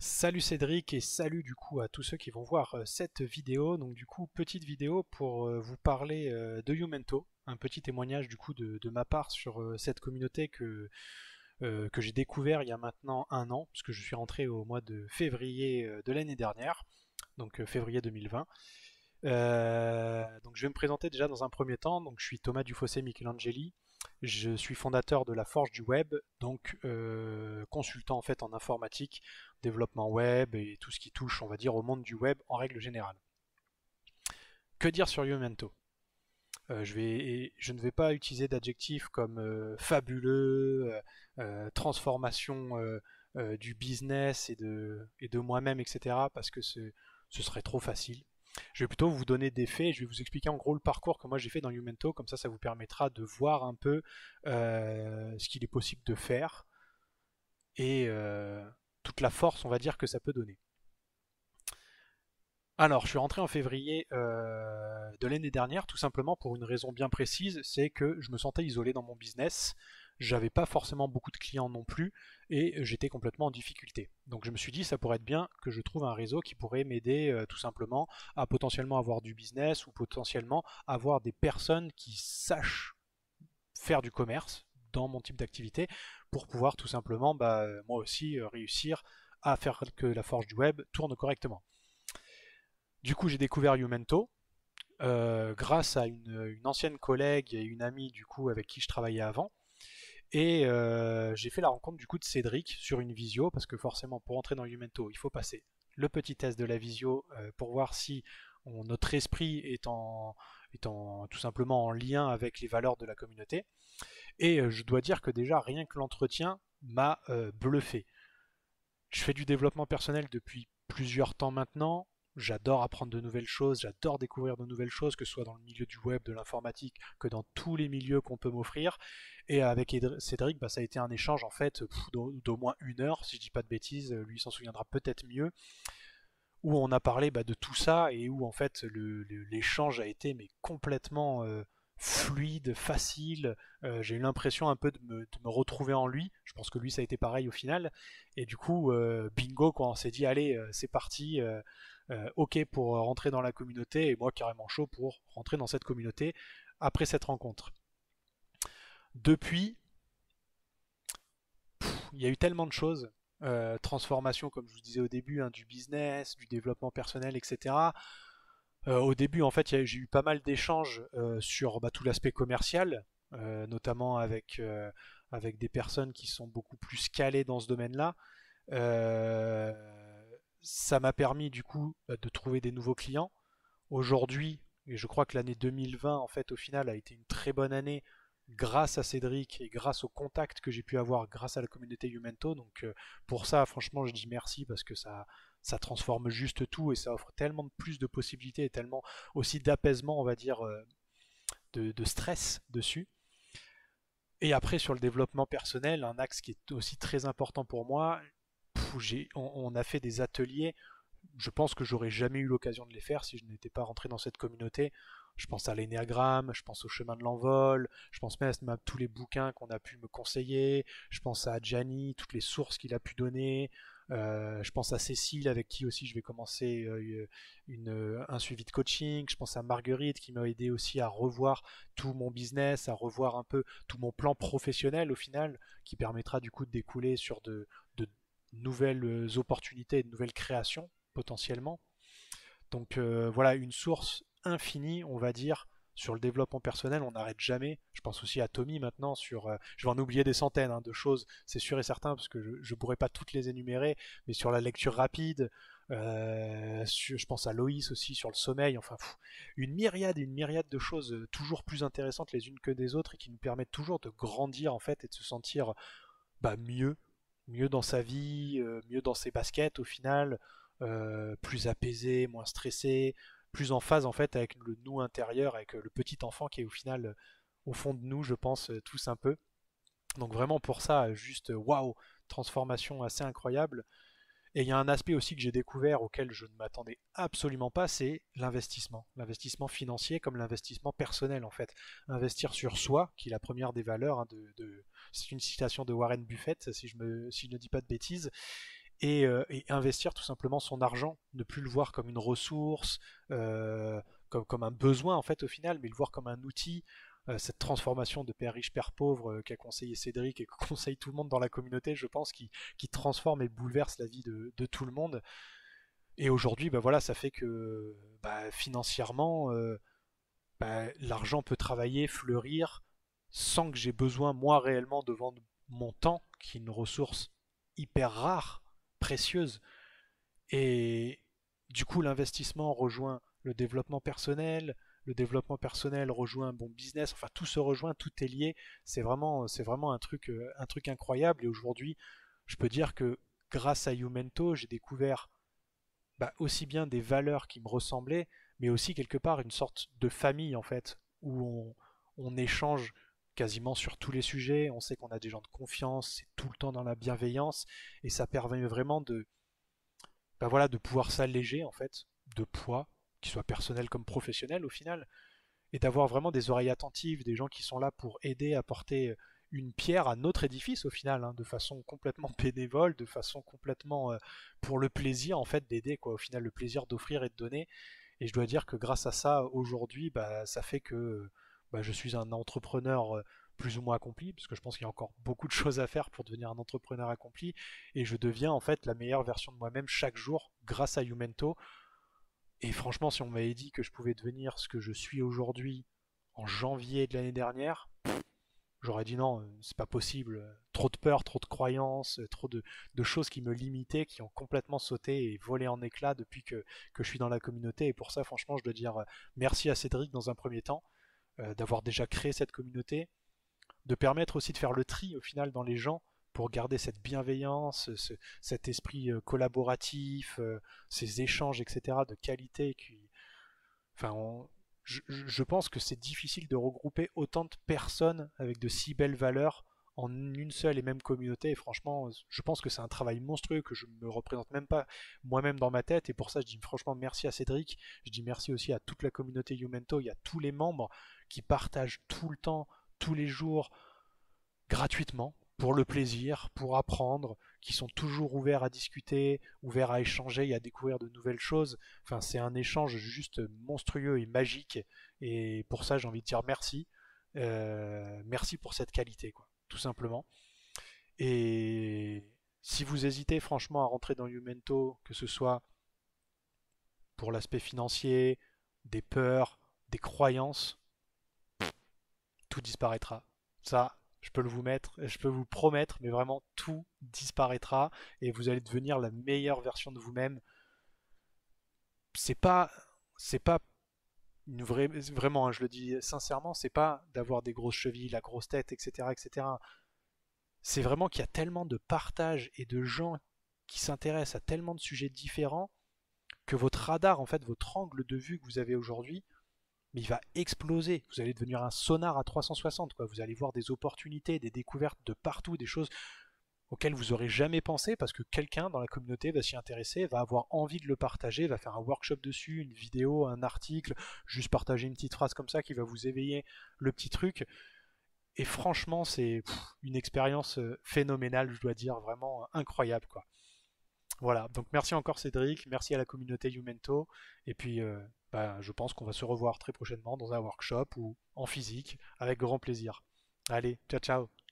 Salut Cédric et salut du coup à tous ceux qui vont voir euh, cette vidéo. Donc du coup petite vidéo pour euh, vous parler euh, de Youmento, un petit témoignage du coup de, ma part sur cette communauté que, que j'ai découvert il y a maintenant un an, puisque je suis rentré au mois de février de l'année dernière, donc février 2020. donc je vais me présenter déjà dans un premier temps. Donc je suis Thomas Dufossé Michelangeli. Je suis fondateur de la Forge du Web, donc euh, consultant en fait en informatique, développement web et tout ce qui touche, on va dire, au monde du web en règle générale. Que dire sur Youmento? Euh, je, ne vais pas utiliser d'adjectifs comme euh, fabuleux, transformation du business et de moi-même, etc. parce que ce serait trop facile. Je vais plutôt vous donner des faits, je vais vous expliquer en gros le parcours que moi j'ai fait dans Youmento, comme ça ça vous permettra de voir un peu euh, ce qu'il est possible de faire et euh, toute la force on va dire que ça peut donner. Alors, je suis rentré en février euh, de l'année dernière, tout simplement pour une raison bien précise, c'est que je me sentais isolé dans mon business j'avais pas forcément beaucoup de clients non plus et j'étais complètement en difficulté. Donc je me suis dit ça pourrait être bien que je trouve un réseau qui pourrait m'aider euh, tout simplement à potentiellement avoir du business ou potentiellement avoir des personnes qui sachent faire du commerce dans mon type d'activité pour pouvoir tout simplement bah, moi aussi euh, réussir à faire que la forge du web tourne correctement. Du coup j'ai découvert Youmento, euh, grâce à une, une, ancienne collègue et une amie du coup avec qui je travaillais avant et euh, j'ai fait la rencontre du coup de Cédric sur une visio, parce que forcément pour entrer dans Youmento, il faut passer le petit test de la visio euh, pour voir si notre esprit est, en, est tout simplement en lien avec les valeurs de la communauté. Et euh, je dois dire que déjà rien que l'entretien m'a bluffé. Je fais du développement personnel depuis plusieurs temps maintenant. J'adore apprendre de nouvelles choses, j'adore découvrir de nouvelles choses, que ce soit dans le milieu du web, de l'informatique, que dans tous les milieux qu'on peut m'offrir. Et avec Cédric, bah, ça a été un échange en fait d'au moins une heure, si je dis pas de bêtises, lui s'en souviendra peut-être mieux, où on a parlé bah, de tout ça et où en fait l'échange a été mais complètement euh, fluide, facile. Euh, j'ai eu l'impression un peu de me, retrouver en lui. Je pense que lui ça a été pareil au final. Et du coup, euh, bingo, quand on s'est dit allez, c'est parti. ok pour rentrer dans la communauté et moi carrément chaud pour rentrer dans cette communauté après cette rencontre. Depuis, il y a eu tellement de choses. Euh, transformation, comme je vous disais au début, hein, du business, du développement personnel, etc. Euh, au début, en fait, j'ai eu pas mal d'échanges euh, sur bah, tout l'aspect commercial, notamment avec, avec des personnes qui sont beaucoup plus calées dans ce domaine-là. ça m'a permis du coup bah, de trouver des nouveaux clients. Aujourd'hui, et je crois que l'année 2020, en fait, au final, a été une très bonne année grâce à Cédric et grâce au contact que j'ai pu avoir grâce à la communauté Youmento. Donc euh, pour ça, franchement, je dis merci parce que ça, ça transforme juste tout et ça offre tellement plus de possibilités et tellement aussi d'apaisement, on va dire, euh, de, stress dessus. Et après, sur le développement personnel, un axe qui est aussi très important pour moi, on, a fait des ateliers. Je pense que j'aurais jamais eu l'occasion de les faire si je n'étais pas rentré dans cette communauté. Je pense à l'énéagramme, je pense au chemin de l'envol, je pense même à tous les bouquins qu'on a pu me conseiller, je pense à Gianni, toutes les sources qu'il a pu donner, euh, je pense à Cécile avec qui aussi je vais commencer euh, une, un suivi de coaching. Je pense à Marguerite qui m'a aidé aussi à revoir tout mon business, à revoir un peu tout mon plan professionnel au final, qui permettra du coup de découler sur de, nouvelles opportunités, de nouvelles créations potentiellement. Donc euh, voilà une source infini, on va dire, sur le développement personnel, on n'arrête jamais. Je pense aussi à Tommy maintenant sur, euh, je vais en oublier des centaines hein, de choses, c'est sûr et certain, parce que je ne pourrais pas toutes les énumérer, mais sur la lecture rapide, euh, je pense à Loïs aussi sur le sommeil, enfin une myriade et une myriade de choses euh, toujours plus intéressantes les unes que des autres et qui nous permettent toujours de grandir en fait et de se sentir bah, mieux, mieux dans sa vie, mieux dans ses baskets au final, plus apaisé, moins stressé, plus en phase en fait avec le nous intérieur, avec euh, le petit enfant qui est au final euh, au fond de nous, je pense, euh, tous un peu. Donc vraiment pour ça, juste waouh, transformation assez incroyable. Et il y a un aspect aussi que j'ai découvert auquel je ne m'attendais absolument pas, c'est l'investissement. L'investissement financier comme l'investissement personnel en fait. Investir sur soi, qui est la première des valeurs. Hein, de, c'est une citation de Warren Buffett, si je, me, si je ne dis pas de bêtises. Et, euh, investir tout simplement son argent, ne plus le voir comme une ressource, euh, comme, comme, un besoin en fait au final, mais le voir comme un outil. cette transformation de père riche, père pauvre qu'a conseillé Cédric et que conseille tout le monde dans la communauté, je pense, qui, qui transforme et bouleverse la vie de, de tout le monde. Et aujourd'hui, bah voilà, ça fait que bah, financièrement, bah, l'argent peut travailler, fleurir, sans que j'ai besoin, moi, réellement, de vendre mon temps, qui est une ressource hyper rare, précieuse. Et du coup, l'investissement rejoint le développement personnel, le développement personnel rejoint un bon business, enfin tout se rejoint, tout est lié. C'est vraiment, c'est vraiment un truc, euh, un truc incroyable. Et aujourd'hui, je peux dire que grâce à Youmento, j'ai découvert bah, aussi bien des valeurs qui me ressemblaient, mais aussi quelque part une sorte de famille en fait, où on, échange quasiment sur tous les sujets, on sait qu'on a des gens de confiance, c'est tout le temps dans la bienveillance, et ça permet vraiment de, bah voilà, de pouvoir s'alléger en fait de poids, qu'il soit personnel comme professionnel au final, et d'avoir vraiment des oreilles attentives, des gens qui sont là pour aider, apporter une pierre à notre édifice au final, hein, de façon complètement bénévole, de façon complètement euh, pour le plaisir en fait d'aider quoi. Au final, le plaisir d'offrir et de donner. Et je dois dire que grâce à ça, aujourd'hui, bah, ça fait que bah, je suis un entrepreneur euh, plus ou moins accompli, parce que je pense qu'il y a encore beaucoup de choses à faire pour devenir un entrepreneur accompli, et je deviens en fait la meilleure version de moi-même chaque jour grâce à Youmento. Et franchement, si on m'avait dit que je pouvais devenir ce que je suis aujourd'hui en janvier de l'année dernière, j'aurais dit non, euh, c'est pas possible. Trop de peur, trop de croyances, euh, trop de, choses qui me limitaient, qui ont complètement sauté et volé en éclats depuis que, je suis dans la communauté. Et pour ça, franchement, je dois dire merci à Cédric dans un premier temps, d'avoir déjà créé cette communauté, de permettre aussi de faire le tri au final dans les gens pour garder cette bienveillance, cet esprit collaboratif, ces échanges, etc., de qualité qui, enfin, je, pense que c'est difficile de regrouper autant de personnes avec de si belles valeurs en une seule et même communauté. Et franchement, je pense que c'est un travail monstrueux que je ne me représente même pas moi-même dans ma tête. Et pour ça, je dis franchement merci à Cédric. Je dis merci aussi à toute la communauté Youmento. Il y a tous les membres qui partagent tout le temps, tous les jours, gratuitement pour le plaisir, pour apprendre, qui sont toujours ouverts à discuter, ouverts à échanger et à découvrir de nouvelles choses. Enfin, c'est un échange juste monstrueux et magique. Et pour ça, j'ai envie de dire merci. Euh, merci pour cette qualité, quoi, tout simplement. Et si vous hésitez franchement à rentrer dans Youmento, que ce soit pour l'aspect financier, des peurs, des croyances, tout disparaîtra. Ça, je peux le vous mettre, je peux vous promettre, mais vraiment tout disparaîtra et vous allez devenir la meilleure version de vous-même. C'est pas, c'est pas vraiment, hein, je le dis sincèrement, c'est pas d'avoir des grosses chevilles, la grosse tête, etc., etc. C'est vraiment qu'il y a tellement de partage et de gens qui s'intéressent à tellement de sujets différents que votre radar, en fait, votre angle de vue que vous avez aujourd'hui, il va exploser. Vous allez devenir un sonar à 360. Quoi. Vous allez voir des opportunités, des découvertes de partout, des choses auxquelles vous aurez jamais pensé parce que quelqu'un dans la communauté va s'y intéresser, va avoir envie de le partager, va faire un workshop dessus, une vidéo, un article, juste partager une petite phrase comme ça qui va vous éveiller le petit truc. Et franchement, c'est une expérience euh, phénoménale, je dois dire, vraiment incroyable quoi. Voilà, donc merci encore Cédric, merci à la communauté Youmento, et puis euh, bah, je pense qu'on va se revoir très prochainement dans un workshop ou en physique, avec grand plaisir. Allez, ciao ciao